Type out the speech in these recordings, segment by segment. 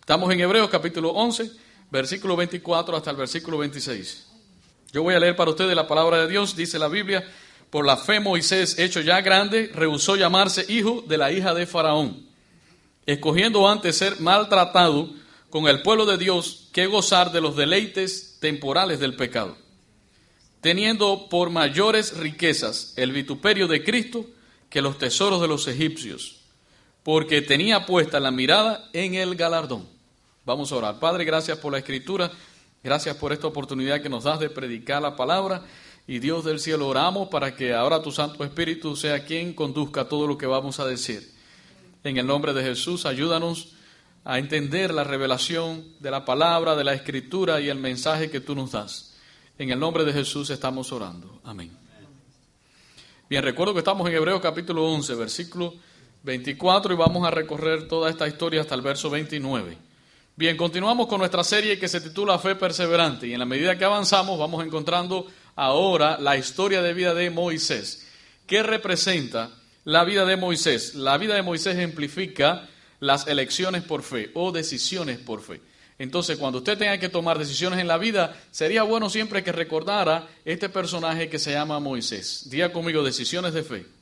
Estamos en Hebreos capítulo 11, versículo 24 hasta el versículo 26. Yo voy a leer para ustedes la palabra de Dios, dice la Biblia, por la fe Moisés, hecho ya grande, rehusó llamarse hijo de la hija de Faraón, escogiendo antes ser maltratado con el pueblo de Dios que gozar de los deleites temporales del pecado, teniendo por mayores riquezas el vituperio de Cristo que los tesoros de los egipcios, porque tenía puesta la mirada en el galardón. Vamos a orar. Padre, gracias por la escritura, gracias por esta oportunidad que nos das de predicar la palabra. Y Dios del cielo, oramos para que ahora tu Santo Espíritu sea quien conduzca todo lo que vamos a decir. En el nombre de Jesús, ayúdanos a entender la revelación de la palabra, de la escritura y el mensaje que tú nos das. En el nombre de Jesús estamos orando. Amén. Bien, recuerdo que estamos en Hebreos capítulo 11, versículo 24 y vamos a recorrer toda esta historia hasta el verso 29. Bien, continuamos con nuestra serie que se titula Fe Perseverante y en la medida que avanzamos vamos encontrando ahora la historia de vida de Moisés. ¿Qué representa la vida de Moisés? La vida de Moisés ejemplifica las elecciones por fe o decisiones por fe. Entonces, cuando usted tenga que tomar decisiones en la vida, sería bueno siempre que recordara este personaje que se llama Moisés. Diga conmigo, decisiones de fe.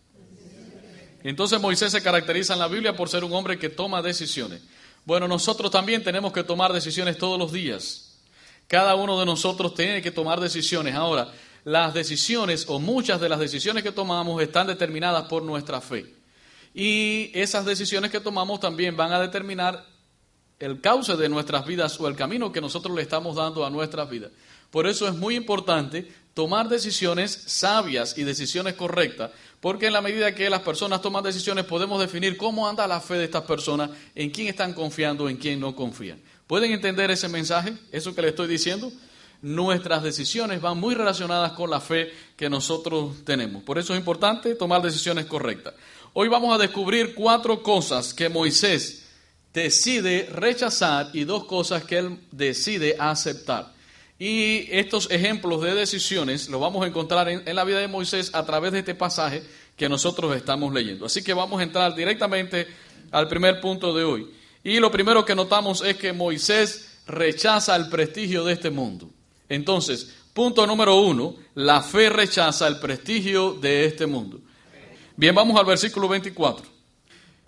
Entonces Moisés se caracteriza en la Biblia por ser un hombre que toma decisiones. Bueno, nosotros también tenemos que tomar decisiones todos los días. Cada uno de nosotros tiene que tomar decisiones. Ahora, las decisiones o muchas de las decisiones que tomamos están determinadas por nuestra fe. Y esas decisiones que tomamos también van a determinar el cauce de nuestras vidas o el camino que nosotros le estamos dando a nuestras vidas. Por eso es muy importante tomar decisiones sabias y decisiones correctas, porque en la medida que las personas toman decisiones podemos definir cómo anda la fe de estas personas, en quién están confiando, en quién no confían. ¿Pueden entender ese mensaje, eso que le estoy diciendo? nuestras decisiones van muy relacionadas con la fe que nosotros tenemos. Por eso es importante tomar decisiones correctas. Hoy vamos a descubrir cuatro cosas que Moisés decide rechazar y dos cosas que él decide aceptar. Y estos ejemplos de decisiones los vamos a encontrar en, la vida de Moisés a través de este pasaje que nosotros estamos leyendo. Así que vamos a entrar directamente al primer punto de hoy. Y lo primero que notamos es que Moisés rechaza el prestigio de este mundo. Entonces, punto número uno, la fe rechaza el prestigio de este mundo. Bien, vamos al versículo 24.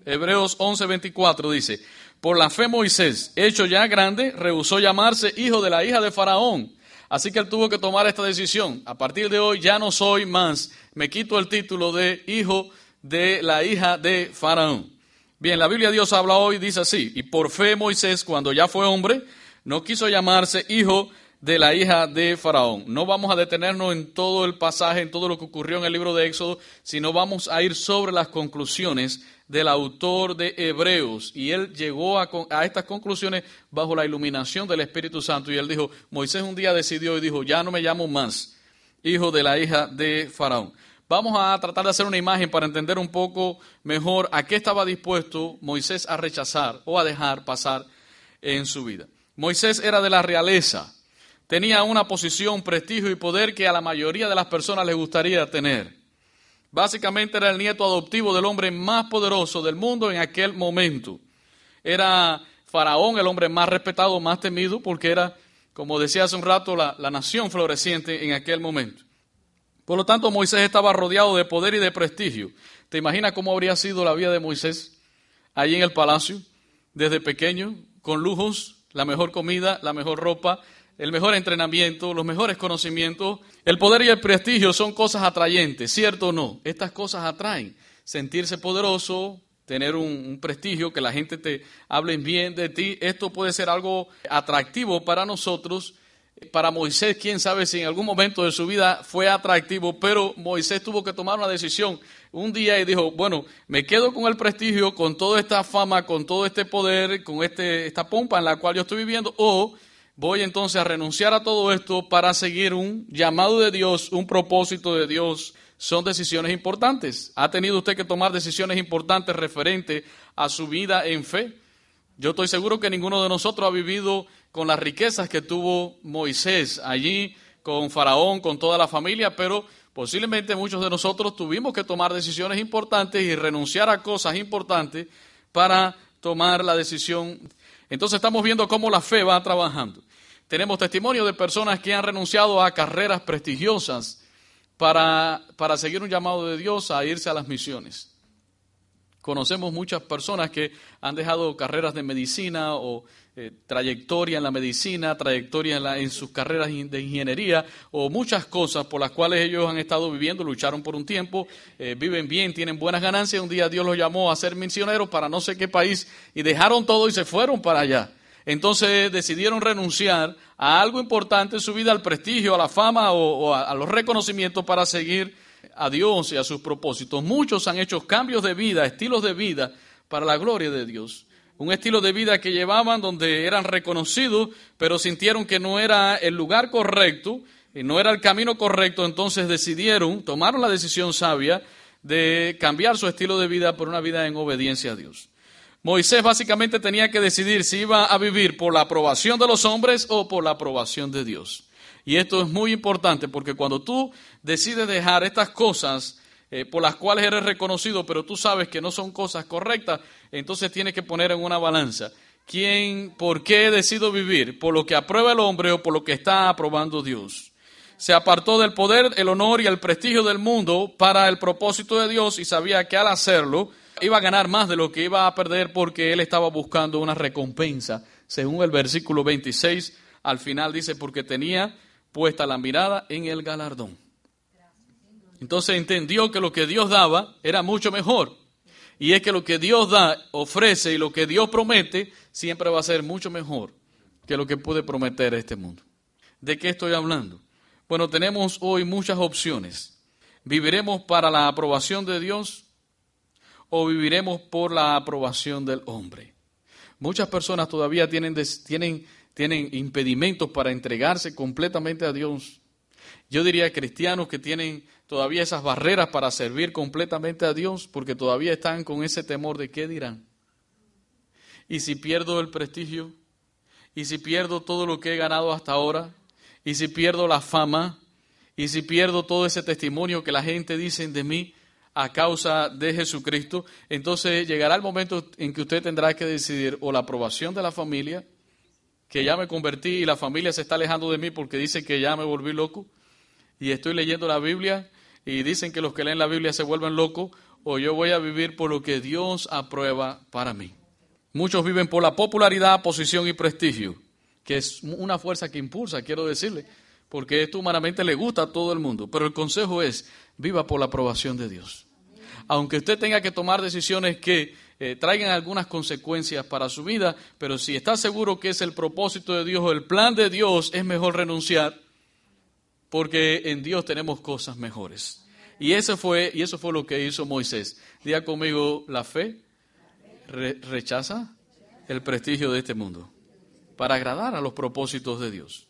Hebreos 11, 24 dice, por la fe Moisés, hecho ya grande, rehusó llamarse hijo de la hija de Faraón. Así que él tuvo que tomar esta decisión. A partir de hoy ya no soy más, me quito el título de hijo de la hija de Faraón. Bien, la Biblia Dios habla hoy, dice así, y por fe Moisés, cuando ya fue hombre, no quiso llamarse hijo de la hija de Faraón. No vamos a detenernos en todo el pasaje, en todo lo que ocurrió en el libro de Éxodo, sino vamos a ir sobre las conclusiones del autor de Hebreos. Y él llegó a, estas conclusiones bajo la iluminación del Espíritu Santo. Y él dijo, Moisés un día decidió y dijo, ya no me llamo más hijo de la hija de Faraón. Vamos a tratar de hacer una imagen para entender un poco mejor a qué estaba dispuesto Moisés a rechazar o a dejar pasar en su vida. Moisés era de la realeza, tenía una posición, prestigio y poder que a la mayoría de las personas les gustaría tener. Básicamente era el nieto adoptivo del hombre más poderoso del mundo en aquel momento. Era Faraón, el hombre más respetado, más temido, porque era, como decía hace un rato, la, la nación floreciente en aquel momento. Por lo tanto, Moisés estaba rodeado de poder y de prestigio. ¿Te imaginas cómo habría sido la vida de Moisés allí en el palacio, desde pequeño, con lujos, la mejor comida, la mejor ropa, el mejor entrenamiento, los mejores conocimientos. El poder y el prestigio son cosas atrayentes, ¿cierto o no? Estas cosas atraen. Sentirse poderoso, tener un, prestigio, que la gente te hable bien de ti, esto puede ser algo atractivo para nosotros. Para Moisés, quién sabe si en algún momento de su vida fue atractivo, pero Moisés tuvo que tomar una decisión un día y dijo, bueno, me quedo con el prestigio, con toda esta fama, con todo este poder, con este, esta pompa en la cual yo estoy viviendo, o voy entonces a renunciar a todo esto para seguir un llamado de Dios, un propósito de Dios. Son decisiones importantes. ¿Ha tenido usted que tomar decisiones importantes referente a su vida en fe? Yo estoy seguro que ninguno de nosotros ha vivido con las riquezas que tuvo Moisés allí, con Faraón, con toda la familia, pero posiblemente muchos de nosotros tuvimos que tomar decisiones importantes y renunciar a cosas importantes para tomar la decisión Entonces estamos viendo cómo la fe va trabajando. Tenemos testimonio de personas que han renunciado a carreras prestigiosas para, para seguir un llamado de Dios a irse a las misiones. Conocemos muchas personas que han dejado carreras de medicina o eh, trayectoria en la medicina, trayectoria en, sus carreras de ingeniería o muchas cosas por las cuales ellos han estado viviendo, lucharon por un tiempo, eh, viven bien, tienen buenas ganancias. Un día Dios los llamó a ser misioneros para no sé qué país y dejaron todo y se fueron para allá. Entonces decidieron renunciar a algo importante en su vida, al prestigio, a la fama o, a los reconocimientos para seguir a Dios y a sus propósitos. Muchos han hecho cambios de vida, estilos de vida para la gloria de Dios un estilo de vida que llevaban donde eran reconocidos, pero sintieron que no era el lugar correcto y no era el camino correcto, entonces decidieron, tomaron la decisión sabia de cambiar su estilo de vida por una vida en obediencia a Dios. Moisés básicamente tenía que decidir si iba a vivir por la aprobación de los hombres o por la aprobación de Dios. Y esto es muy importante porque cuando tú decides dejar estas cosas eh, por las cuales eres reconocido, pero tú sabes que no son cosas correctas, entonces tienes que poner en una balanza. ¿Quién, por qué decido vivir? ¿Por lo que aprueba el hombre o por lo que está aprobando Dios? Se apartó del poder, el honor y el prestigio del mundo para el propósito de Dios y sabía que al hacerlo iba a ganar más de lo que iba a perder porque él estaba buscando una recompensa. Según el versículo 26, al final dice, porque tenía puesta la mirada en el galardón. Entonces entendió que lo que Dios daba era mucho mejor. Y es que lo que Dios da, ofrece y lo que Dios promete siempre va a ser mucho mejor que lo que puede prometer este mundo. ¿De qué estoy hablando? Bueno, tenemos hoy muchas opciones. ¿Viviremos para la aprobación de Dios o viviremos por la aprobación del hombre? Muchas personas todavía tienen, tienen, tienen impedimentos para entregarse completamente a Dios. Yo diría cristianos que tienen todavía esas barreras para servir completamente a Dios, porque todavía están con ese temor de qué dirán. Y si pierdo el prestigio, y si pierdo todo lo que he ganado hasta ahora, y si pierdo la fama, y si pierdo todo ese testimonio que la gente dice de mí a causa de Jesucristo, entonces llegará el momento en que usted tendrá que decidir o la aprobación de la familia, que ya me convertí y la familia se está alejando de mí porque dice que ya me volví loco, y estoy leyendo la Biblia y dicen que los que leen la Biblia se vuelven locos, o yo voy a vivir por lo que Dios aprueba para mí. Muchos viven por la popularidad, posición y prestigio, que es una fuerza que impulsa, quiero decirle, porque esto humanamente le gusta a todo el mundo. Pero el consejo es, viva por la aprobación de Dios. Aunque usted tenga que tomar decisiones que eh, traigan algunas consecuencias para su vida, pero si está seguro que es el propósito de Dios o el plan de Dios, es mejor renunciar porque en Dios tenemos cosas mejores. Y eso fue, y eso fue lo que hizo Moisés. Diga conmigo, la fe rechaza el prestigio de este mundo para agradar a los propósitos de Dios.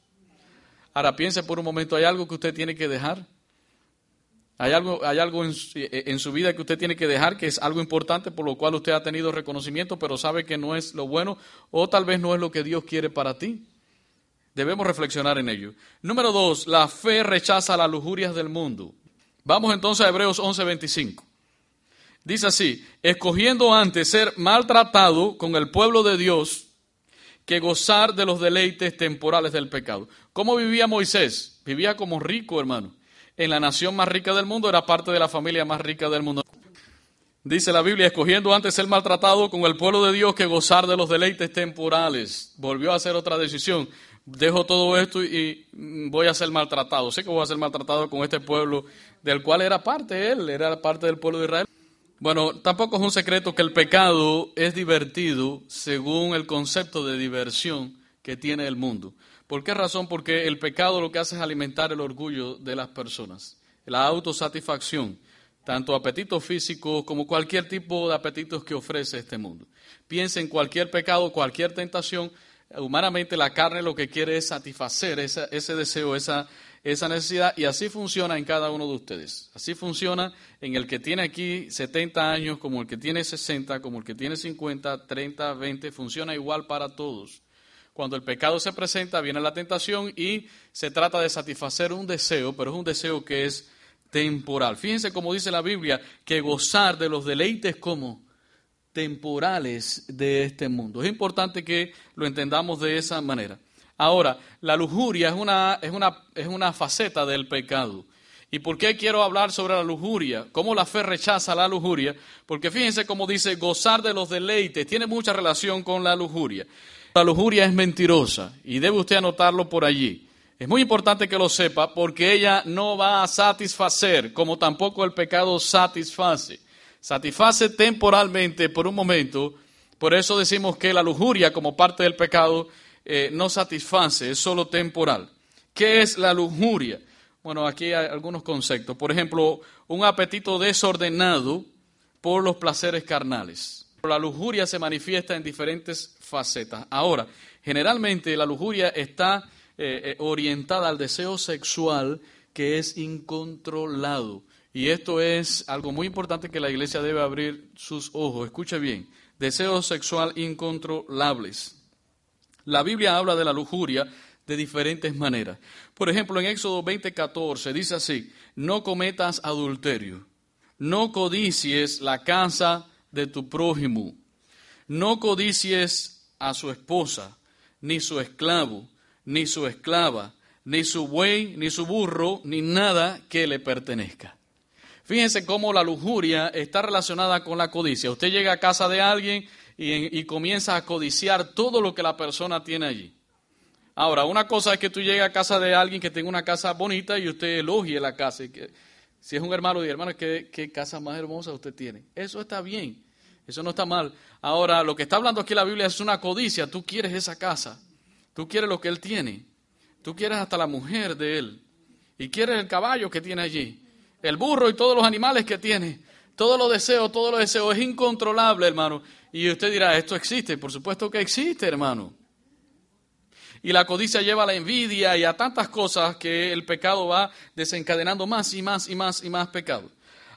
Ahora piense por un momento, ¿hay algo que usted tiene que dejar? ¿Hay algo, hay algo en, en, su vida que usted tiene que dejar que es algo importante por lo cual usted ha tenido reconocimiento, pero sabe que no es lo bueno o tal vez no es lo que Dios quiere para ti? Debemos reflexionar en ello. Número dos, la fe rechaza las lujurias del mundo. Vamos entonces a Hebreos 11:25. Dice así, escogiendo antes ser maltratado con el pueblo de Dios que gozar de los deleites temporales del pecado. ¿Cómo vivía Moisés? Vivía como rico, hermano. En la nación más rica del mundo, era parte de la familia más rica del mundo. Dice la Biblia, escogiendo antes ser maltratado con el pueblo de Dios que gozar de los deleites temporales. Volvió a hacer otra decisión dejo todo esto y voy a ser maltratado. Sé que voy a ser maltratado con este pueblo del cual era parte él, era parte del pueblo de Israel. Bueno, tampoco es un secreto que el pecado es divertido según el concepto de diversión que tiene el mundo. ¿Por qué razón? Porque el pecado lo que hace es alimentar el orgullo de las personas, la autosatisfacción, tanto apetitos físicos como cualquier tipo de apetitos que ofrece este mundo. Piensa en cualquier pecado, cualquier tentación, humanamente la carne lo que quiere es satisfacer ese deseo, esa, necesidad, y así funciona en cada uno de ustedes. Así funciona en el que tiene aquí 70 años, como el que tiene 60, como el que tiene 50, 30, 20, funciona igual para todos. Cuando el pecado se presenta, viene la tentación y se trata de satisfacer un deseo, pero es un deseo que es temporal. Fíjense como dice la Biblia, que gozar de los deleites como temporales de este mundo. Es importante que lo entendamos de esa manera. Ahora, la lujuria es una, es una, es una faceta del pecado. ¿Y por qué quiero hablar sobre la lujuria? ¿Cómo la fe rechaza la lujuria? Porque fíjense cómo dice gozar de los deleites. Tiene mucha relación con la lujuria. La lujuria es mentirosa y debe usted anotarlo por allí. Es muy importante que lo sepa porque ella no va a satisfacer como tampoco el pecado satisface satisface temporalmente por un momento. Por eso decimos que la lujuria como parte del pecado eh, no satisface, es solo temporal. ¿Qué es la lujuria? Bueno, aquí hay algunos conceptos. Por ejemplo, un apetito desordenado por los placeres carnales. La lujuria se manifiesta en diferentes facetas. Ahora, generalmente la lujuria está eh, eh, orientada al deseo sexual que es incontrolado. Y esto es algo muy importante que la iglesia debe abrir sus ojos. Escuche bien, deseos sexual incontrolables. La Biblia habla de la lujuria de diferentes maneras. Por ejemplo, en Éxodo 20:14 dice así, no cometas adulterio, no codicies la casa de tu prójimo, no codicies a su esposa, ni su esclavo, ni su esclava, ni su buey, ni su burro, ni nada que le pertenezca. Fíjense cómo la lujuria está relacionada con la codicia. Usted llega a casa de alguien y, comienza a codiciar todo lo que la persona tiene allí. Ahora, una cosa es que tú llegues a casa de alguien que tenga una casa bonita y usted elogie la casa. que, si es un hermano, y hermano, ¿qué, ¿qué casa más hermosa usted tiene? Eso está bien, eso no está mal. Ahora, lo que está hablando aquí la Biblia es una codicia. Tú quieres esa casa, tú quieres lo que él tiene, tú quieres hasta la mujer de él y quieres el caballo que tiene allí el burro y todos los animales que tiene. Todo lo deseo, todo lo deseo es incontrolable, hermano. Y usted dirá, esto existe. Por supuesto que existe, hermano. Y la codicia lleva a la envidia y a tantas cosas que el pecado va desencadenando más y más y más y más pecado.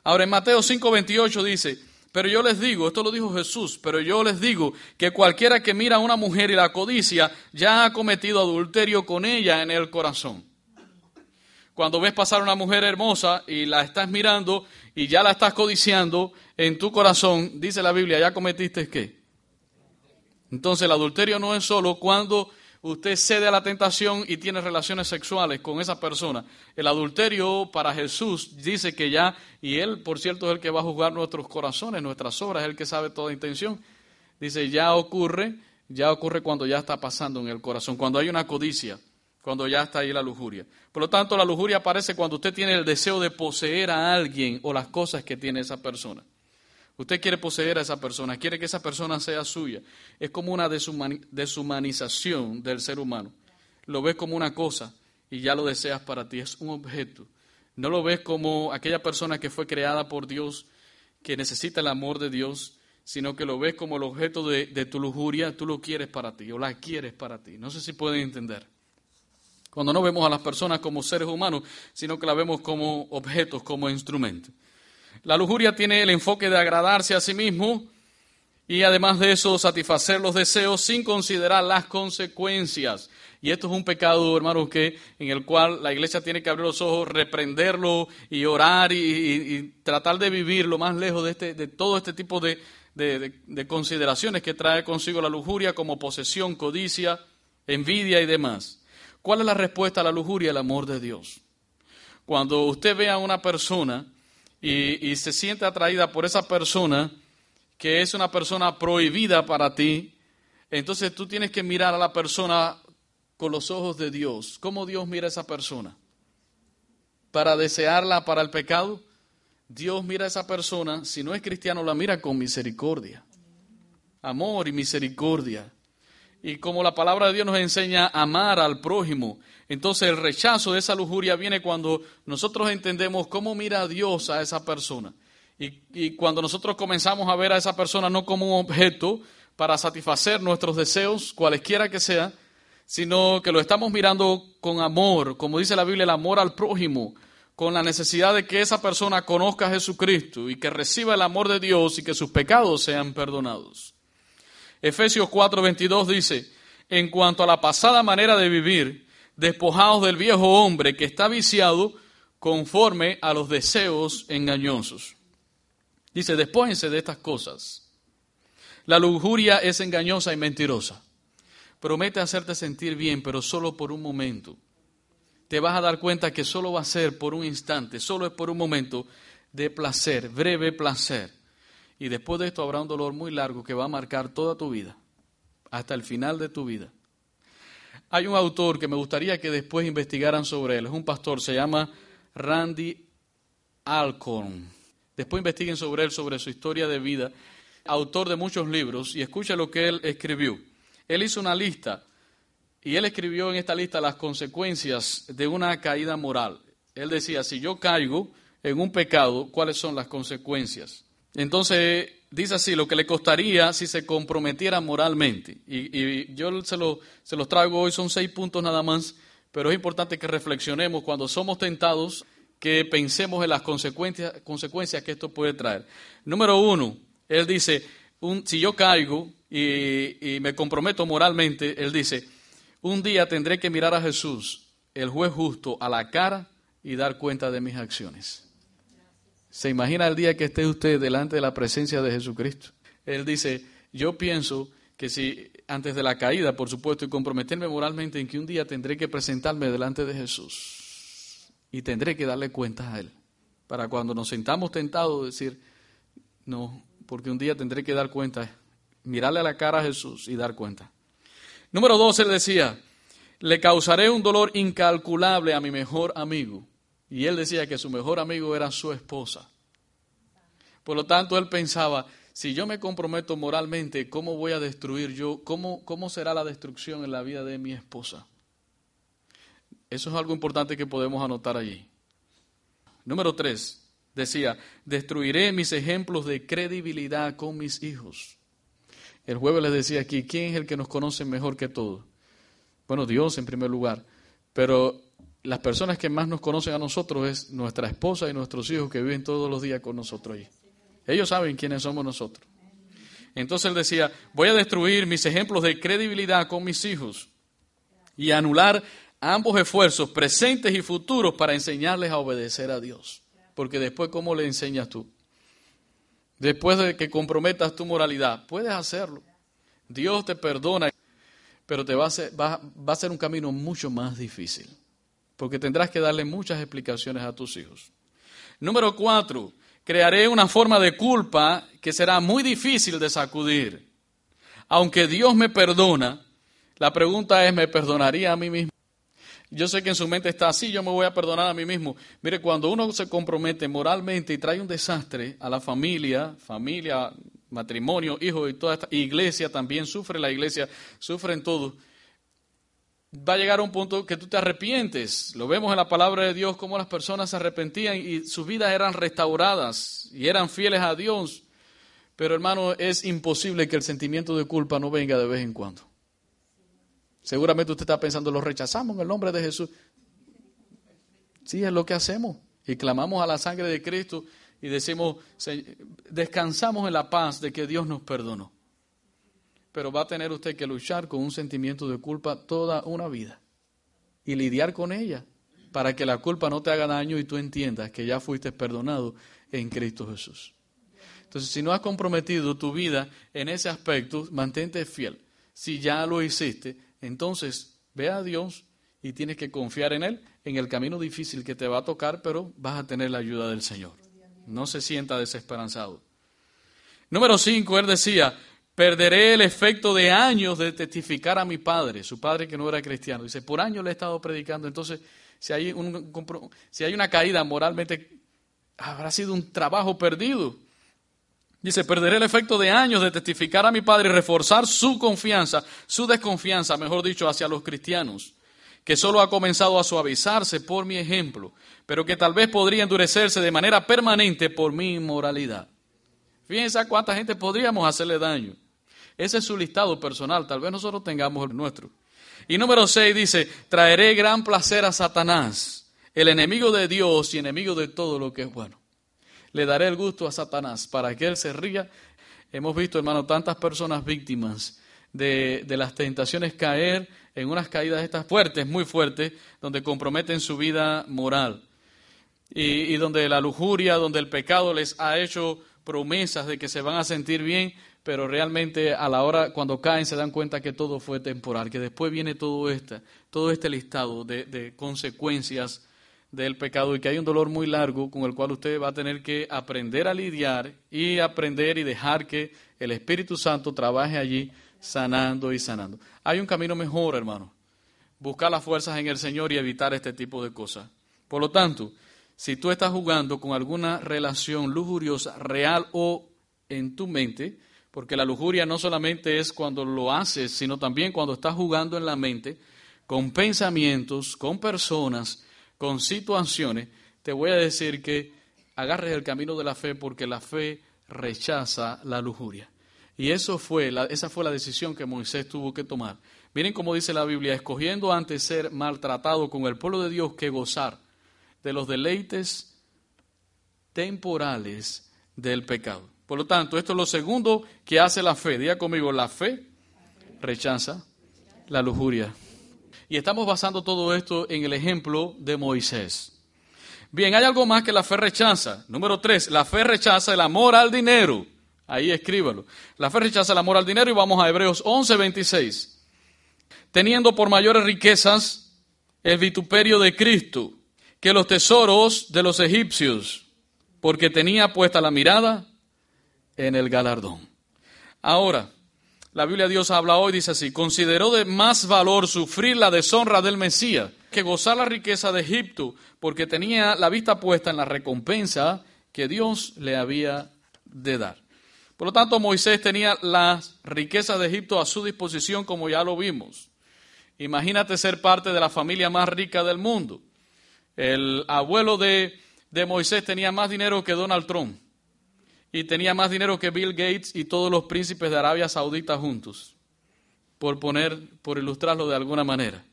Ahora en Mateo 5:28 dice, pero yo les digo, esto lo dijo Jesús, pero yo les digo que cualquiera que mira a una mujer y la codicia ya ha cometido adulterio con ella en el corazón. Cuando ves pasar una mujer hermosa y la estás mirando y ya la estás codiciando en tu corazón, dice la Biblia, ya cometiste qué. Entonces el adulterio no es solo cuando usted cede a la tentación y tiene relaciones sexuales con esa persona. El adulterio para Jesús dice que ya, y Él por cierto es el que va a juzgar nuestros corazones, nuestras obras, es el que sabe toda intención. Dice, ya ocurre, ya ocurre cuando ya está pasando en el corazón, cuando hay una codicia cuando ya está ahí la lujuria. Por lo tanto, la lujuria aparece cuando usted tiene el deseo de poseer a alguien o las cosas que tiene esa persona. Usted quiere poseer a esa persona, quiere que esa persona sea suya. Es como una deshumanización del ser humano. Lo ves como una cosa y ya lo deseas para ti, es un objeto. No lo ves como aquella persona que fue creada por Dios, que necesita el amor de Dios, sino que lo ves como el objeto de, tu lujuria, tú lo quieres para ti o la quieres para ti. No sé si pueden entender. Cuando no vemos a las personas como seres humanos, sino que las vemos como objetos, como instrumentos. La lujuria tiene el enfoque de agradarse a sí mismo y además de eso satisfacer los deseos sin considerar las consecuencias. Y esto es un pecado, hermanos, que en el cual la iglesia tiene que abrir los ojos, reprenderlo y orar y, tratar de vivir lo más lejos de, este, de todo este tipo de, de consideraciones que trae consigo la lujuria como posesión, codicia, envidia y demás. ¿Cuál es la respuesta a la lujuria? El amor de Dios. Cuando usted ve a una persona y, se siente atraída por esa persona, que es una persona prohibida para ti, entonces tú tienes que mirar a la persona con los ojos de Dios. ¿Cómo Dios mira a esa persona? ¿Para desearla para el pecado? Dios mira a esa persona, si no es cristiano, la mira con misericordia. Amor y misericordia y como la palabra de Dios nos enseña a amar al prójimo, entonces el rechazo de esa lujuria viene cuando nosotros entendemos cómo mira Dios a esa persona. Y, cuando nosotros comenzamos a ver a esa persona no como un objeto para satisfacer nuestros deseos, cualesquiera que sea, sino que lo estamos mirando con amor, como dice la Biblia, el amor al prójimo, con la necesidad de que esa persona conozca a Jesucristo y que reciba el amor de Dios y que sus pecados sean perdonados. Efesios 4:22 dice, en cuanto a la pasada manera de vivir, despojados del viejo hombre que está viciado conforme a los deseos engañosos. Dice, despójense de estas cosas. La lujuria es engañosa y mentirosa. Promete hacerte sentir bien, pero solo por un momento. Te vas a dar cuenta que solo va a ser por un instante, solo es por un momento de placer, breve placer. Y después de esto habrá un dolor muy largo que va a marcar toda tu vida, hasta el final de tu vida. Hay un autor que me gustaría que después investigaran sobre él, es un pastor, se llama Randy Alcorn. Después investiguen sobre él, sobre su historia de vida, autor de muchos libros, y escucha lo que él escribió. Él hizo una lista y él escribió en esta lista las consecuencias de una caída moral. Él decía, si yo caigo en un pecado, ¿cuáles son las consecuencias? Entonces, dice así, lo que le costaría si se comprometiera moralmente. Y, yo se, lo, se los traigo hoy, son seis puntos nada más, pero es importante que reflexionemos cuando somos tentados, que pensemos en las consecuencias, consecuencias que esto puede traer. Número uno, él dice, un, si yo caigo y, y me comprometo moralmente, él dice, un día tendré que mirar a Jesús, el juez justo, a la cara y dar cuenta de mis acciones. ¿Se imagina el día que esté usted delante de la presencia de Jesucristo? Él dice, yo pienso que si antes de la caída, por supuesto, y comprometerme moralmente en que un día tendré que presentarme delante de Jesús y tendré que darle cuenta a Él. Para cuando nos sentamos tentados decir, no, porque un día tendré que dar cuenta, mirarle a la cara a Jesús y dar cuenta. Número dos, él decía, le causaré un dolor incalculable a mi mejor amigo y él decía que su mejor amigo era su esposa. Por lo tanto, él pensaba, si yo me comprometo moralmente, ¿cómo voy a destruir yo? ¿Cómo, cómo será la destrucción en la vida de mi esposa? Eso es algo importante que podemos anotar allí. Número tres, decía, destruiré mis ejemplos de credibilidad con mis hijos. El jueves les decía aquí, ¿quién es el que nos conoce mejor que todos? Bueno, Dios en primer lugar, pero las personas que más nos conocen a nosotros es nuestra esposa y nuestros hijos que viven todos los días con nosotros. Ellos saben quiénes somos nosotros. Entonces él decía, voy a destruir mis ejemplos de credibilidad con mis hijos y anular ambos esfuerzos presentes y futuros para enseñarles a obedecer a Dios. Porque después, ¿cómo le enseñas tú? Después de que comprometas tu moralidad, puedes hacerlo. Dios te perdona, pero te va a va, va a ser un camino mucho más difícil porque tendrás que darle muchas explicaciones a tus hijos. Número cuatro, crearé una forma de culpa que será muy difícil de sacudir. Aunque Dios me perdona, la pregunta es, ¿me perdonaría a mí mismo? Yo sé que en su mente está así, yo me voy a perdonar a mí mismo. Mire, cuando uno se compromete moralmente y trae un desastre a la familia, familia, matrimonio, hijos y toda esta iglesia también sufre, la iglesia sufre en todo va a llegar a un punto que tú te arrepientes. Lo vemos en la palabra de Dios, cómo las personas se arrepentían y sus vidas eran restauradas y eran fieles a Dios. Pero hermano, es imposible que el sentimiento de culpa no venga de vez en cuando. Seguramente usted está pensando, lo rechazamos en el nombre de Jesús. Sí, es lo que hacemos. Y clamamos a la sangre de Cristo y decimos, descansamos en la paz de que Dios nos perdonó pero va a tener usted que luchar con un sentimiento de culpa toda una vida y lidiar con ella para que la culpa no te haga daño y tú entiendas que ya fuiste perdonado en Cristo Jesús. Entonces, si no has comprometido tu vida en ese aspecto, mantente fiel. Si ya lo hiciste, entonces ve a Dios y tienes que confiar en Él, en el camino difícil que te va a tocar, pero vas a tener la ayuda del Señor. No se sienta desesperanzado. Número cinco, él decía, Perderé el efecto de años de testificar a mi padre, su padre que no era cristiano. Dice, por años le he estado predicando. Entonces, si hay, un, si hay una caída moralmente, habrá sido un trabajo perdido. Dice, perderé el efecto de años de testificar a mi padre y reforzar su confianza, su desconfianza, mejor dicho, hacia los cristianos, que solo ha comenzado a suavizarse por mi ejemplo, pero que tal vez podría endurecerse de manera permanente por mi inmoralidad. Fíjense cuánta gente podríamos hacerle daño. Ese es su listado personal, tal vez nosotros tengamos el nuestro. Y número 6 dice, traeré gran placer a Satanás, el enemigo de Dios y enemigo de todo lo que es bueno. Le daré el gusto a Satanás para que él se ría. Hemos visto, hermano, tantas personas víctimas de, las tentaciones caer en unas caídas estas fuertes, muy fuertes, donde comprometen su vida moral. y donde la lujuria, donde el pecado les ha hecho promesas de que se van a sentir bien, pero realmente a la hora cuando caen se dan cuenta que todo fue temporal, que después viene todo este, todo este listado de, de consecuencias del pecado y que hay un dolor muy largo con el cual usted va a tener que aprender a lidiar y aprender y dejar que el Espíritu Santo trabaje allí sanando y sanando. Hay un camino mejor, hermano. Buscar las fuerzas en el Señor y evitar este tipo de cosas. Por lo tanto, si tú estás jugando con alguna relación lujuriosa, real o en tu mente, porque la lujuria no solamente es cuando lo haces, sino también cuando estás jugando en la mente, con pensamientos, con personas, con situaciones, te voy a decir que agarres el camino de la fe porque la fe rechaza la lujuria. Y eso fue la, esa fue la decisión que Moisés tuvo que tomar. Miren cómo dice la Biblia, escogiendo antes ser maltratado con el pueblo de Dios que gozar de los deleites temporales del pecado. Por lo tanto, esto es lo segundo que hace la fe. Diga conmigo, la fe rechaza la lujuria. Y estamos basando todo esto en el ejemplo de Moisés. Bien, hay algo más que la fe rechaza. Número tres, la fe rechaza el amor al dinero. Ahí escríbalo. La fe rechaza el amor al dinero y vamos a Hebreos 11, 26. Teniendo por mayores riquezas el vituperio de Cristo que los tesoros de los egipcios, porque tenía puesta la mirada en el galardón. Ahora, la Biblia Dios habla hoy, dice así, consideró de más valor sufrir la deshonra del Mesías que gozar la riqueza de Egipto, porque tenía la vista puesta en la recompensa que Dios le había de dar. Por lo tanto, Moisés tenía las riquezas de Egipto a su disposición, como ya lo vimos. Imagínate ser parte de la familia más rica del mundo. El abuelo de, de Moisés tenía más dinero que Donald Trump y tenía más dinero que Bill Gates y todos los príncipes de Arabia Saudita juntos, por poner, por ilustrarlo de alguna manera.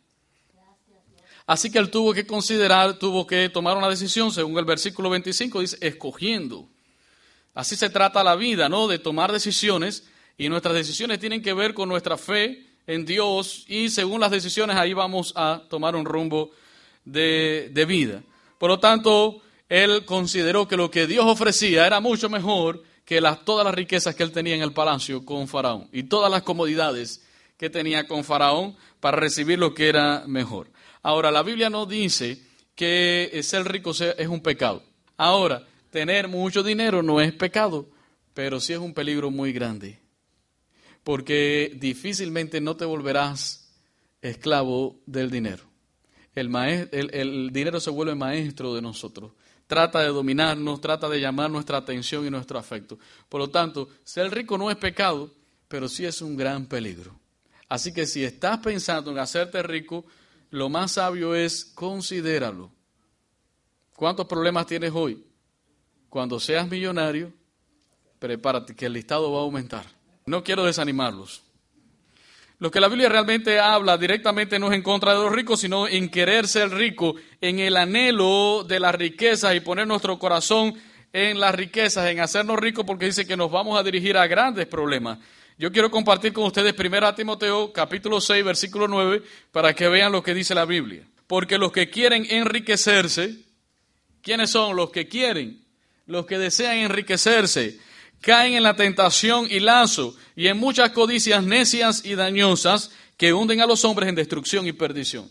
Así que él tuvo que considerar, tuvo que tomar una decisión, según el versículo 25 dice, escogiendo. Así se trata la vida, ¿no? De tomar decisiones y nuestras decisiones tienen que ver con nuestra fe en Dios y según las decisiones ahí vamos a tomar un rumbo de, de vida. Por lo tanto, él consideró que lo que Dios ofrecía era mucho mejor que todas las riquezas que él tenía en el palacio con Faraón y todas las comodidades que tenía con Faraón para recibir lo que era mejor. Ahora, la Biblia no dice que ser rico es un pecado. Ahora, tener mucho dinero no es pecado, pero sí es un peligro muy grande, porque difícilmente no te volverás esclavo del dinero. El dinero se vuelve maestro de nosotros trata de dominarnos, trata de llamar nuestra atención y nuestro afecto. Por lo tanto, ser rico no es pecado, pero sí es un gran peligro. Así que si estás pensando en hacerte rico, lo más sabio es considéralo. ¿Cuántos problemas tienes hoy? Cuando seas millonario, prepárate que el listado va a aumentar. No quiero desanimarlos. Lo que la Biblia realmente habla directamente no es en contra de los ricos, sino en querer ser rico, en el anhelo de las riquezas y poner nuestro corazón en las riquezas, en hacernos ricos, porque dice que nos vamos a dirigir a grandes problemas. Yo quiero compartir con ustedes 1 Timoteo capítulo 6, versículo 9, para que vean lo que dice la Biblia. Porque los que quieren enriquecerse, ¿quiénes son los que quieren? Los que desean enriquecerse caen en la tentación y lazo y en muchas codicias necias y dañosas que hunden a los hombres en destrucción y perdición.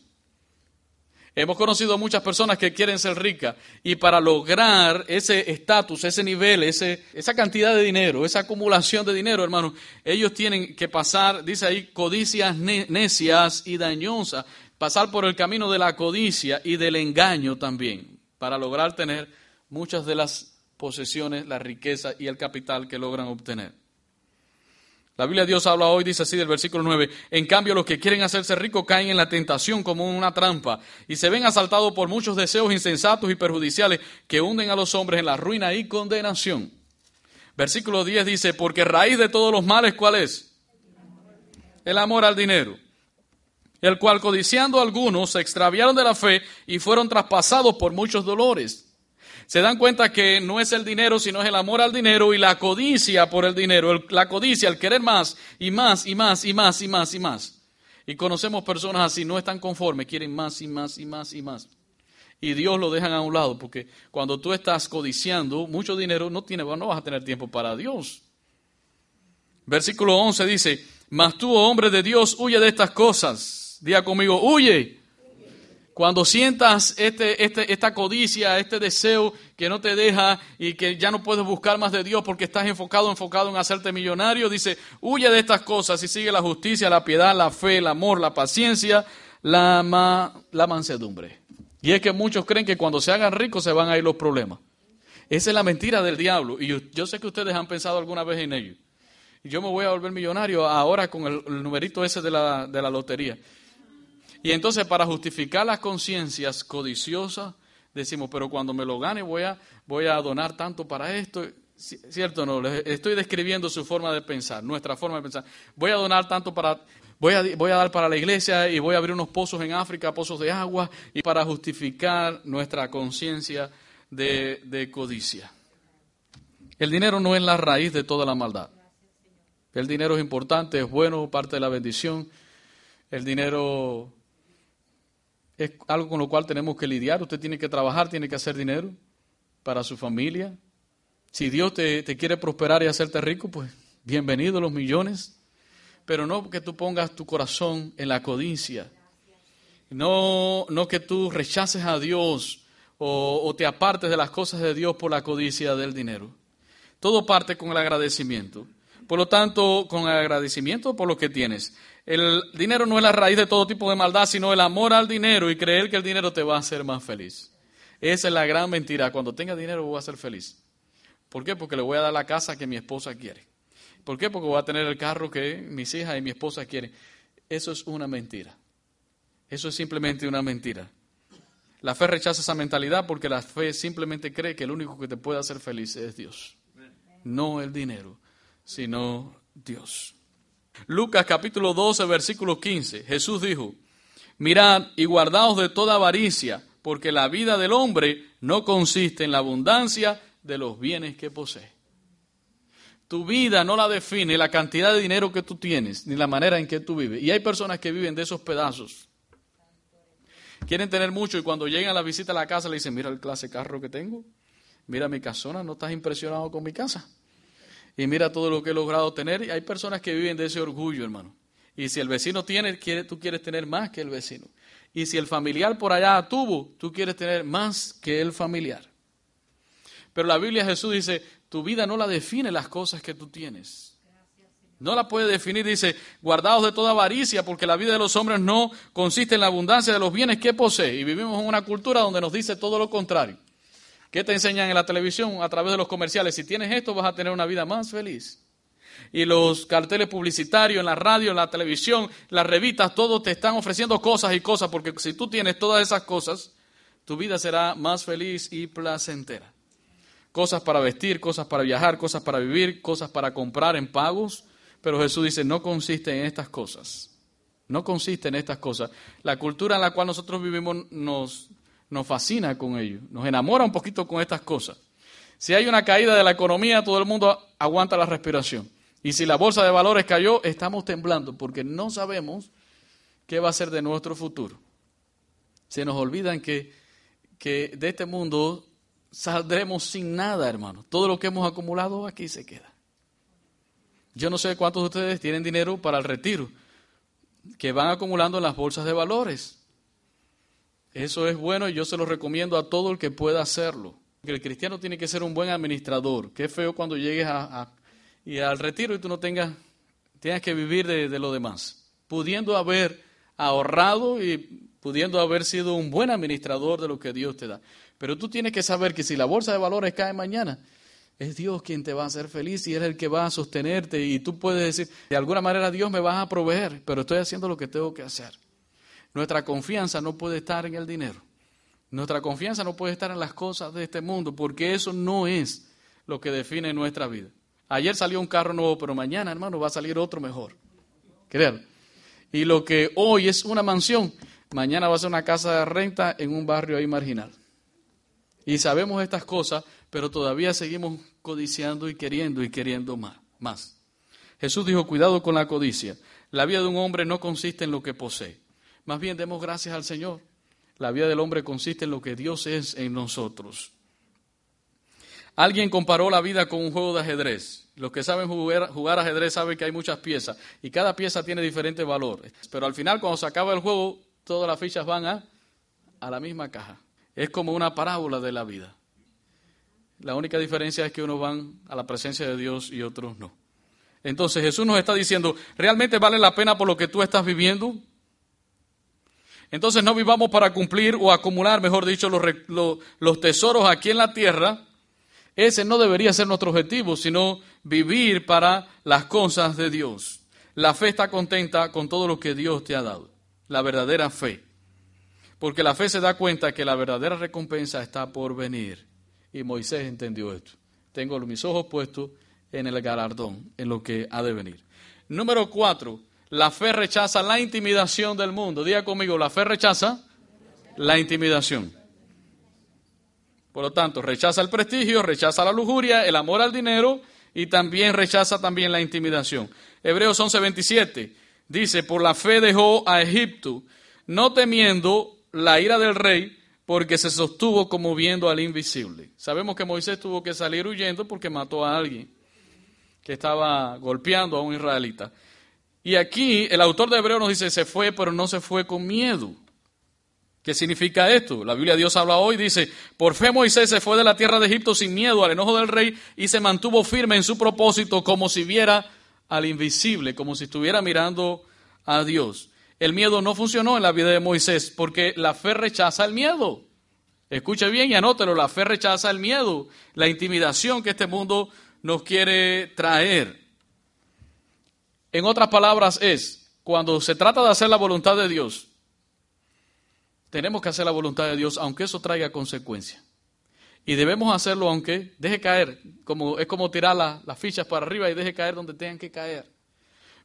Hemos conocido muchas personas que quieren ser ricas y para lograr ese estatus, ese nivel, ese, esa cantidad de dinero, esa acumulación de dinero, hermano, ellos tienen que pasar, dice ahí, codicias necias y dañosas, pasar por el camino de la codicia y del engaño también, para lograr tener muchas de las posesiones, la riqueza y el capital que logran obtener. La Biblia de Dios habla hoy, dice así del versículo 9, en cambio los que quieren hacerse ricos caen en la tentación como una trampa y se ven asaltados por muchos deseos insensatos y perjudiciales que hunden a los hombres en la ruina y condenación. Versículo 10 dice, porque raíz de todos los males, ¿cuál es? El amor al dinero, el cual codiciando algunos se extraviaron de la fe y fueron traspasados por muchos dolores se dan cuenta que no es el dinero, sino es el amor al dinero y la codicia por el dinero, la codicia, el querer más y más y más y más y más y más. Y conocemos personas así, no están conformes, quieren más y más y más y más. Y Dios lo dejan a un lado, porque cuando tú estás codiciando mucho dinero, no, tiene, no vas a tener tiempo para Dios. Versículo 11 dice, mas tú, oh hombre de Dios, huye de estas cosas. Diga conmigo, huye. Cuando sientas este, este, esta codicia, este deseo que no te deja y que ya no puedes buscar más de Dios porque estás enfocado, enfocado en hacerte millonario, dice, huye de estas cosas y sigue la justicia, la piedad, la fe, el amor, la paciencia, la, la mansedumbre. Y es que muchos creen que cuando se hagan ricos se van a ir los problemas. Esa es la mentira del diablo. Y yo, sé que ustedes han pensado alguna vez en ello. Yo me voy a volver millonario ahora con el, el numerito ese de la, de la lotería. Y entonces para justificar las conciencias codiciosas, decimos, pero cuando me lo gane voy a, voy a donar tanto para esto. ¿Cierto o no? Estoy describiendo su forma de pensar, nuestra forma de pensar. Voy a donar tanto para, voy a, voy a dar para la iglesia y voy a abrir unos pozos en África, pozos de agua, y para justificar nuestra conciencia de, de codicia. El dinero no es la raíz de toda la maldad. El dinero es importante, es bueno, parte de la bendición. El dinero es algo con lo cual tenemos que lidiar. Usted tiene que trabajar, tiene que hacer dinero para su familia. Si Dios te, quiere prosperar y hacerte rico, pues bienvenido los millones. Pero no que tú pongas tu corazón en la codicia. No, no que tú rechaces a Dios o, o te apartes de las cosas de Dios por la codicia del dinero. Todo parte con el agradecimiento. Por lo tanto, con el agradecimiento por lo que tienes. El dinero no es la raíz de todo tipo de maldad, sino el amor al dinero y creer que el dinero te va a hacer más feliz. Esa es la gran mentira. Cuando tenga dinero voy a ser feliz. ¿Por qué? Porque le voy a dar la casa que mi esposa quiere. ¿Por qué? Porque voy a tener el carro que mis hijas y mi esposa quieren. Eso es una mentira. Eso es simplemente una mentira. La fe rechaza esa mentalidad porque la fe simplemente cree que el único que te puede hacer feliz es Dios. No el dinero, sino Dios. Lucas capítulo 12, versículo 15. Jesús dijo, mirad y guardaos de toda avaricia, porque la vida del hombre no consiste en la abundancia de los bienes que posee. Tu vida no la define la cantidad de dinero que tú tienes, ni la manera en que tú vives. Y hay personas que viven de esos pedazos. Quieren tener mucho y cuando llegan a la visita a la casa le dicen, mira el clase carro que tengo, mira mi casona, ¿no estás impresionado con mi casa? Y mira todo lo que he logrado tener. Y hay personas que viven de ese orgullo, hermano. Y si el vecino tiene, quiere, tú quieres tener más que el vecino. Y si el familiar por allá tuvo, tú quieres tener más que el familiar. Pero la Biblia Jesús dice, tu vida no la define las cosas que tú tienes. No la puede definir, dice, guardados de toda avaricia, porque la vida de los hombres no consiste en la abundancia de los bienes que posee. Y vivimos en una cultura donde nos dice todo lo contrario. ¿Qué te enseñan en la televisión a través de los comerciales? Si tienes esto vas a tener una vida más feliz. Y los carteles publicitarios en la radio, en la televisión, las revistas, todos te están ofreciendo cosas y cosas, porque si tú tienes todas esas cosas, tu vida será más feliz y placentera. Cosas para vestir, cosas para viajar, cosas para vivir, cosas para comprar en pagos. Pero Jesús dice, no consiste en estas cosas. No consiste en estas cosas. La cultura en la cual nosotros vivimos nos nos fascina con ello, nos enamora un poquito con estas cosas. Si hay una caída de la economía, todo el mundo aguanta la respiración. Y si la bolsa de valores cayó, estamos temblando porque no sabemos qué va a ser de nuestro futuro. Se nos olvidan que, que de este mundo saldremos sin nada, hermano. Todo lo que hemos acumulado aquí se queda. Yo no sé cuántos de ustedes tienen dinero para el retiro, que van acumulando en las bolsas de valores. Eso es bueno y yo se lo recomiendo a todo el que pueda hacerlo. el cristiano tiene que ser un buen administrador. Qué feo cuando llegues a, y al retiro y tú no tengas, tengas que vivir de, de lo demás. Pudiendo haber ahorrado y pudiendo haber sido un buen administrador de lo que Dios te da. Pero tú tienes que saber que si la bolsa de valores cae mañana, es Dios quien te va a hacer feliz y es el que va a sostenerte. Y tú puedes decir, de alguna manera Dios me va a proveer, pero estoy haciendo lo que tengo que hacer. Nuestra confianza no puede estar en el dinero. Nuestra confianza no puede estar en las cosas de este mundo, porque eso no es lo que define nuestra vida. Ayer salió un carro nuevo, pero mañana, hermano, va a salir otro mejor. Créanlo. Y lo que hoy es una mansión, mañana va a ser una casa de renta en un barrio ahí marginal. Y sabemos estas cosas, pero todavía seguimos codiciando y queriendo y queriendo más. más. Jesús dijo, cuidado con la codicia. La vida de un hombre no consiste en lo que posee. Más bien demos gracias al Señor. La vida del hombre consiste en lo que Dios es en nosotros. Alguien comparó la vida con un juego de ajedrez. Los que saben jugar, ajedrez saben que hay muchas piezas y cada pieza tiene diferente valor. Pero al final, cuando se acaba el juego, todas las fichas van a, a la misma caja. Es como una parábola de la vida. La única diferencia es que unos van a la presencia de Dios y otros no. Entonces Jesús nos está diciendo, ¿realmente vale la pena por lo que tú estás viviendo? Entonces no vivamos para cumplir o acumular, mejor dicho, los, los, tesoros aquí en la tierra. Ese no debería ser nuestro objetivo, sino vivir para las cosas de Dios. La fe está contenta con todo lo que Dios te ha dado. La verdadera fe. Porque la fe se da cuenta que la verdadera recompensa está por venir. Y Moisés entendió esto. Tengo mis ojos puestos en el galardón, en lo que ha de venir. Número cuatro, la fe rechaza la intimidación del mundo. Diga conmigo, la fe rechaza la intimidación. Por lo tanto, rechaza el prestigio, rechaza la lujuria, el amor al dinero y también rechaza también la intimidación. Hebreos 11:27 dice, por la fe dejó a Egipto, no temiendo la ira del rey, porque se sostuvo como viendo al invisible. Sabemos que Moisés tuvo que salir huyendo porque mató a alguien que estaba golpeando a un israelita. Y aquí el autor de Hebreo nos dice, se fue, pero no se fue con miedo. ¿Qué significa esto? La Biblia de Dios habla hoy, dice, por fe Moisés se fue de la tierra de Egipto sin miedo al enojo del rey y se mantuvo firme en su propósito como si viera al invisible, como si estuviera mirando a Dios. El miedo no funcionó en la vida de Moisés porque la fe rechaza el miedo. Escuche bien y anótelo, la fe rechaza el miedo, la intimidación que este mundo nos quiere traer. En otras palabras es, cuando se trata de hacer la voluntad de Dios, tenemos que hacer la voluntad de Dios aunque eso traiga consecuencias. Y debemos hacerlo aunque deje caer, como, es como tirar las fichas para arriba y deje caer donde tengan que caer.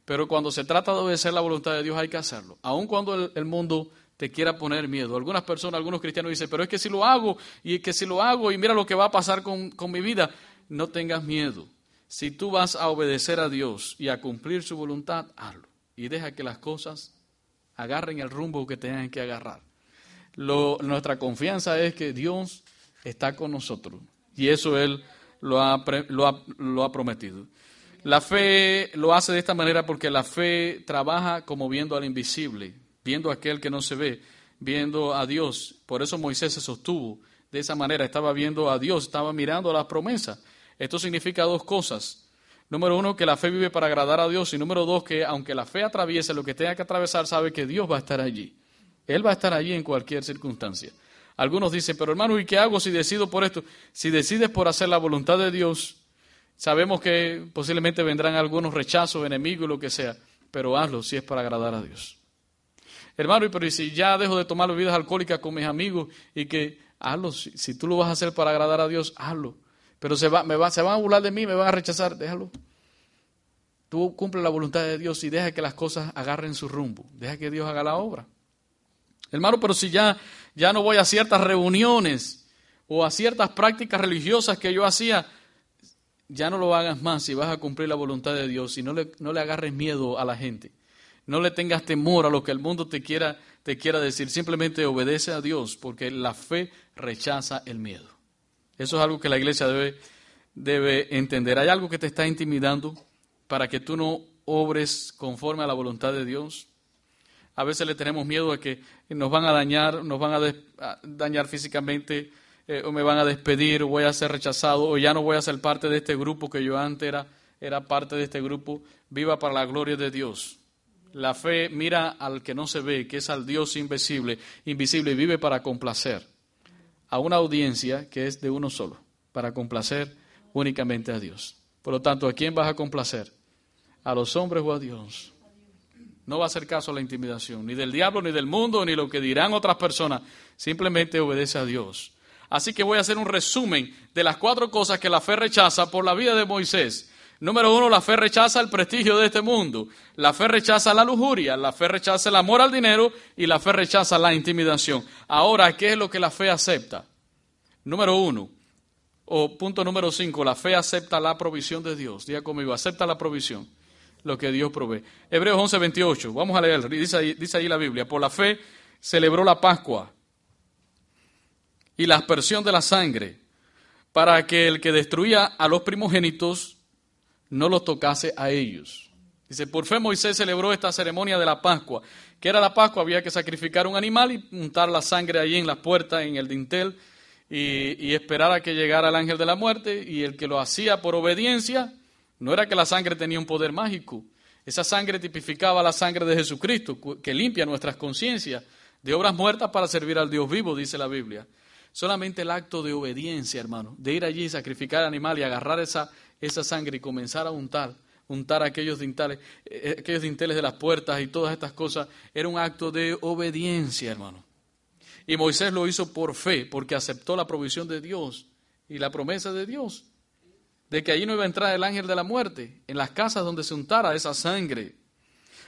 Pero cuando se trata de obedecer la voluntad de Dios hay que hacerlo, aun cuando el, mundo te quiera poner miedo. Algunas personas, algunos cristianos dicen, pero es que si lo hago y que si lo hago y mira lo que va a pasar con, con mi vida, no tengas miedo. Si tú vas a obedecer a Dios y a cumplir su voluntad, hazlo. Y deja que las cosas agarren el rumbo que tengan que agarrar. nuestra confianza es que Dios está con nosotros. Y eso Él lo ha, lo ha prometido. La fe lo hace de esta manera porque la fe trabaja como viendo al invisible, viendo a aquel que no se ve, viendo a Dios. Por eso Moisés se sostuvo de esa manera, estaba viendo a Dios, estaba mirando a las promesas. Esto significa dos cosas. Número uno, que la fe vive para agradar a Dios. Y número dos, que aunque la fe atraviese lo que tenga que atravesar, sabe que Dios va a estar allí. Él va a estar allí en cualquier circunstancia. Algunos dicen, pero hermano, ¿y qué hago si decido por esto? Si decides por hacer la voluntad de Dios, sabemos que posiblemente vendrán algunos rechazos, enemigos, lo que sea, pero hazlo si es para agradar a Dios. Hermano, pero si ya dejo de tomar bebidas alcohólicas con mis amigos y que hazlo, si tú lo vas a hacer para agradar a Dios, hazlo. Pero se, va, se van a burlar de mí, me van a rechazar, déjalo. Tú cumple la voluntad de Dios y deja que las cosas agarren su rumbo. Deja que Dios haga la obra. Hermano, pero si ya, ya no voy a ciertas reuniones o a ciertas prácticas religiosas que yo hacía, ya no lo hagas más si vas a cumplir la voluntad de Dios y no le, no le agarres miedo a la gente. No le tengas temor a lo que el mundo te quiera, te quiera decir. Simplemente obedece a Dios porque la fe rechaza el miedo. Eso es algo que la iglesia debe, debe entender. ¿Hay algo que te está intimidando para que tú no obres conforme a la voluntad de Dios? A veces le tenemos miedo a que nos van a dañar, nos van a, dañar físicamente, eh, o me van a despedir, o voy a ser rechazado, o ya no voy a ser parte de este grupo que yo antes era, era parte de este grupo. Viva para la gloria de Dios. La fe mira al que no se ve, que es al Dios invisible, invisible y vive para complacer a una audiencia que es de uno solo, para complacer únicamente a Dios. Por lo tanto, ¿a quién vas a complacer? ¿A los hombres o a Dios? No va a hacer caso a la intimidación, ni del diablo, ni del mundo, ni lo que dirán otras personas. Simplemente obedece a Dios. Así que voy a hacer un resumen de las cuatro cosas que la fe rechaza por la vida de Moisés Número uno, la fe rechaza el prestigio de este mundo. La fe rechaza la lujuria, la fe rechaza el amor al dinero y la fe rechaza la intimidación. Ahora, ¿qué es lo que la fe acepta? Número uno, o punto número cinco, la fe acepta la provisión de Dios. Diga conmigo, acepta la provisión, lo que Dios provee. Hebreos 11, 28, vamos a leer, dice ahí, dice ahí la Biblia, por la fe celebró la Pascua y la aspersión de la sangre para que el que destruía a los primogénitos no los tocase a ellos. Dice, por fe Moisés celebró esta ceremonia de la Pascua. que era la Pascua? Había que sacrificar un animal y untar la sangre allí en la puerta, en el dintel, y, y esperar a que llegara el ángel de la muerte. Y el que lo hacía por obediencia, no era que la sangre tenía un poder mágico. Esa sangre tipificaba la sangre de Jesucristo, que limpia nuestras conciencias de obras muertas para servir al Dios vivo, dice la Biblia. Solamente el acto de obediencia, hermano, de ir allí, sacrificar al animal y agarrar esa, esa sangre y comenzar a untar, untar aquellos dinteles, eh, aquellos dinteles de las puertas y todas estas cosas, era un acto de obediencia, hermano. Y Moisés lo hizo por fe, porque aceptó la provisión de Dios y la promesa de Dios, de que allí no iba a entrar el ángel de la muerte, en las casas donde se untara esa sangre.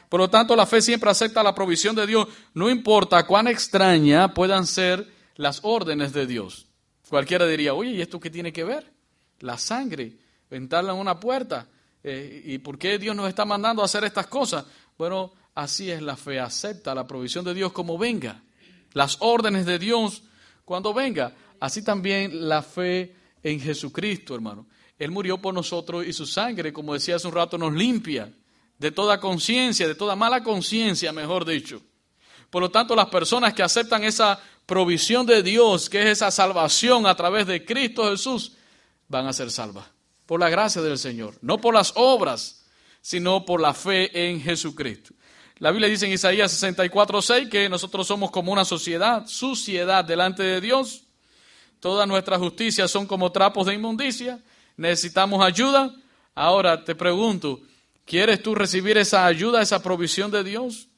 Por lo tanto, la fe siempre acepta la provisión de Dios, no importa cuán extraña puedan ser las órdenes de Dios. Cualquiera diría, oye, ¿y esto qué tiene que ver? La sangre, ventarla en una puerta. Eh, ¿Y por qué Dios nos está mandando a hacer estas cosas? Bueno, así es la fe, acepta la provisión de Dios como venga. Las órdenes de Dios cuando venga. Así también la fe en Jesucristo, hermano. Él murió por nosotros y su sangre, como decía hace un rato, nos limpia de toda conciencia, de toda mala conciencia, mejor dicho. Por lo tanto, las personas que aceptan esa provisión de Dios, que es esa salvación a través de Cristo Jesús, van a ser salvas. Por la gracia del Señor. No por las obras, sino por la fe en Jesucristo. La Biblia dice en Isaías 64, 6 que nosotros somos como una sociedad, suciedad delante de Dios. Todas nuestras justicias son como trapos de inmundicia. Necesitamos ayuda. Ahora te pregunto, ¿quieres tú recibir esa ayuda, esa provisión de Dios?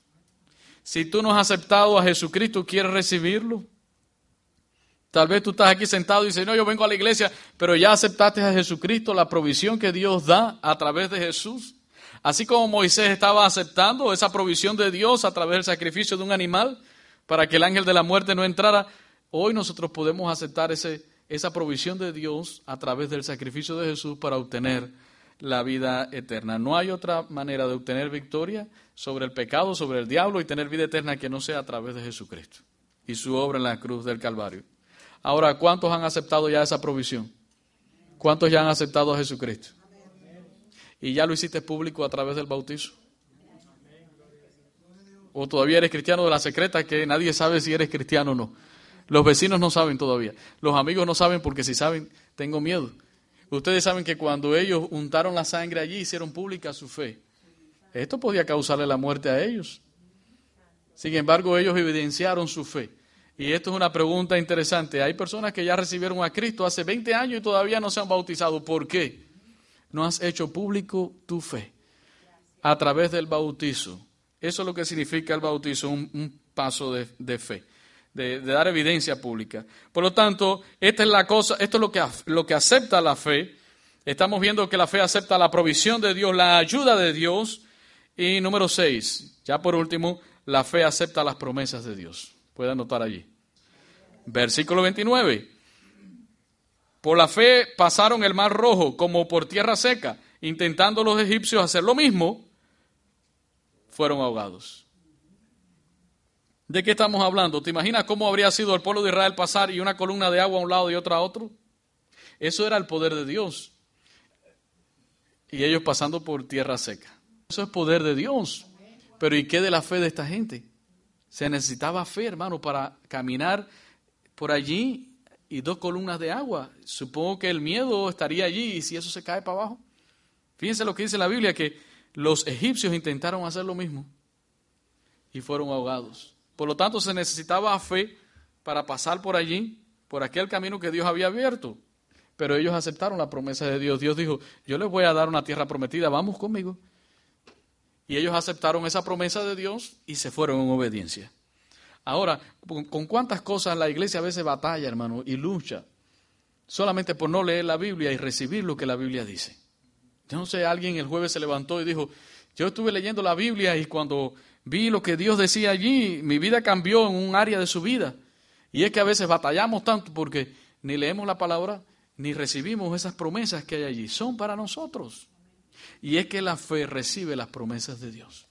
Si tú no has aceptado a Jesucristo, ¿quieres recibirlo? Tal vez tú estás aquí sentado y dices, no, yo vengo a la iglesia, pero ya aceptaste a Jesucristo, la provisión que Dios da a través de Jesús. Así como Moisés estaba aceptando esa provisión de Dios a través del sacrificio de un animal para que el ángel de la muerte no entrara, hoy nosotros podemos aceptar ese, esa provisión de Dios a través del sacrificio de Jesús para obtener la vida eterna. No hay otra manera de obtener victoria sobre el pecado, sobre el diablo y tener vida eterna que no sea a través de Jesucristo y su obra en la cruz del Calvario. Ahora, ¿cuántos han aceptado ya esa provisión? ¿Cuántos ya han aceptado a Jesucristo? ¿Y ya lo hiciste público a través del bautizo? ¿O todavía eres cristiano de la secreta que nadie sabe si eres cristiano o no? Los vecinos no saben todavía. Los amigos no saben porque si saben, tengo miedo. Ustedes saben que cuando ellos untaron la sangre allí, hicieron pública su fe. Esto podía causarle la muerte a ellos. Sin embargo, ellos evidenciaron su fe. Y esto es una pregunta interesante. Hay personas que ya recibieron a Cristo hace 20 años y todavía no se han bautizado. ¿Por qué? No has hecho público tu fe a través del bautizo. Eso es lo que significa el bautizo, un, paso de fe de, dar evidencia pública. Por lo tanto, esta es la cosa, esto es lo que, lo que acepta la fe. Estamos viendo que la fe acepta la provisión de Dios, la ayuda de Dios. Y número seis, ya por último, la fe acepta las promesas de Dios. Puede anotar allí. Versículo 29. Por la fe pasaron el mar rojo como por tierra seca, intentando los egipcios hacer lo mismo, fueron ahogados. ¿De qué estamos hablando? ¿Te imaginas cómo habría sido el pueblo de Israel pasar y una columna de agua a un lado y otra a otro? Eso era el poder de Dios. Y ellos pasando por tierra seca. Eso es poder de Dios. Pero ¿y qué de la fe de esta gente? Se necesitaba fe, hermano, para caminar por allí y dos columnas de agua. Supongo que el miedo estaría allí y si eso se cae para abajo. Fíjense lo que dice la Biblia, que los egipcios intentaron hacer lo mismo y fueron ahogados. Por lo tanto, se necesitaba fe para pasar por allí, por aquel camino que Dios había abierto. Pero ellos aceptaron la promesa de Dios. Dios dijo, yo les voy a dar una tierra prometida, vamos conmigo. Y ellos aceptaron esa promesa de Dios y se fueron en obediencia. Ahora, ¿con cuántas cosas la iglesia a veces batalla, hermano, y lucha? Solamente por no leer la Biblia y recibir lo que la Biblia dice. Yo no sé, alguien el jueves se levantó y dijo, yo estuve leyendo la Biblia y cuando vi lo que Dios decía allí, mi vida cambió en un área de su vida. Y es que a veces batallamos tanto porque ni leemos la palabra ni recibimos esas promesas que hay allí. Son para nosotros. Y es que la fe recibe las promesas de Dios.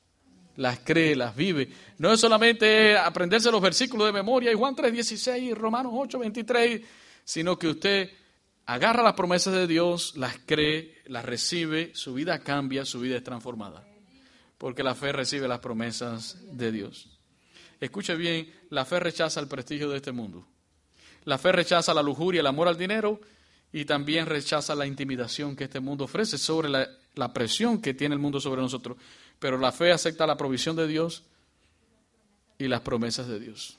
Las cree, las vive. No es solamente aprenderse los versículos de memoria y Juan 3.16 y Romanos 8.23, sino que usted agarra las promesas de Dios, las cree, las recibe, su vida cambia, su vida es transformada. Porque la fe recibe las promesas de Dios. Escuche bien, la fe rechaza el prestigio de este mundo. La fe rechaza la lujuria, el amor al dinero y también rechaza la intimidación que este mundo ofrece sobre la, la presión que tiene el mundo sobre nosotros. Pero la fe acepta la provisión de Dios y las promesas de Dios.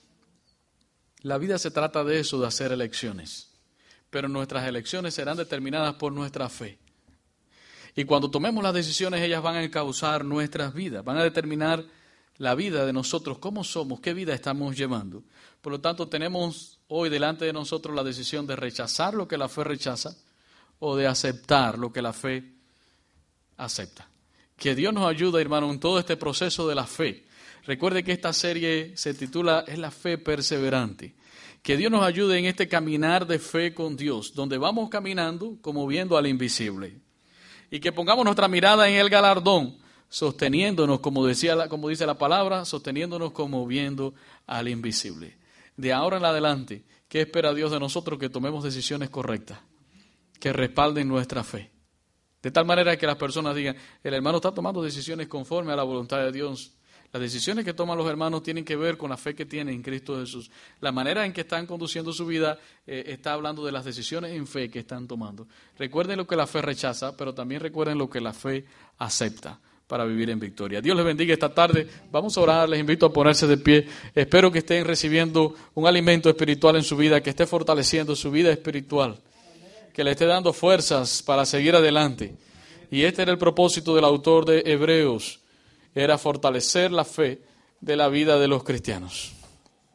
La vida se trata de eso, de hacer elecciones. Pero nuestras elecciones serán determinadas por nuestra fe. Y cuando tomemos las decisiones, ellas van a causar nuestras vidas, van a determinar la vida de nosotros, cómo somos, qué vida estamos llevando. Por lo tanto, tenemos hoy delante de nosotros la decisión de rechazar lo que la fe rechaza o de aceptar lo que la fe acepta. Que Dios nos ayude, hermano, en todo este proceso de la fe. Recuerde que esta serie se titula Es la fe perseverante. Que Dios nos ayude en este caminar de fe con Dios, donde vamos caminando como viendo al invisible. Y que pongamos nuestra mirada en el galardón, sosteniéndonos, como, decía, como dice la palabra, sosteniéndonos como viendo al invisible. De ahora en adelante, ¿qué espera Dios de nosotros? Que tomemos decisiones correctas, que respalden nuestra fe. De tal manera que las personas digan, el hermano está tomando decisiones conforme a la voluntad de Dios. Las decisiones que toman los hermanos tienen que ver con la fe que tienen en Cristo Jesús. La manera en que están conduciendo su vida eh, está hablando de las decisiones en fe que están tomando. Recuerden lo que la fe rechaza, pero también recuerden lo que la fe acepta para vivir en victoria. Dios les bendiga esta tarde. Vamos a orar, les invito a ponerse de pie. Espero que estén recibiendo un alimento espiritual en su vida, que esté fortaleciendo su vida espiritual, que le esté dando fuerzas para seguir adelante. Y este era el propósito del autor de Hebreos era fortalecer la fe de la vida de los cristianos.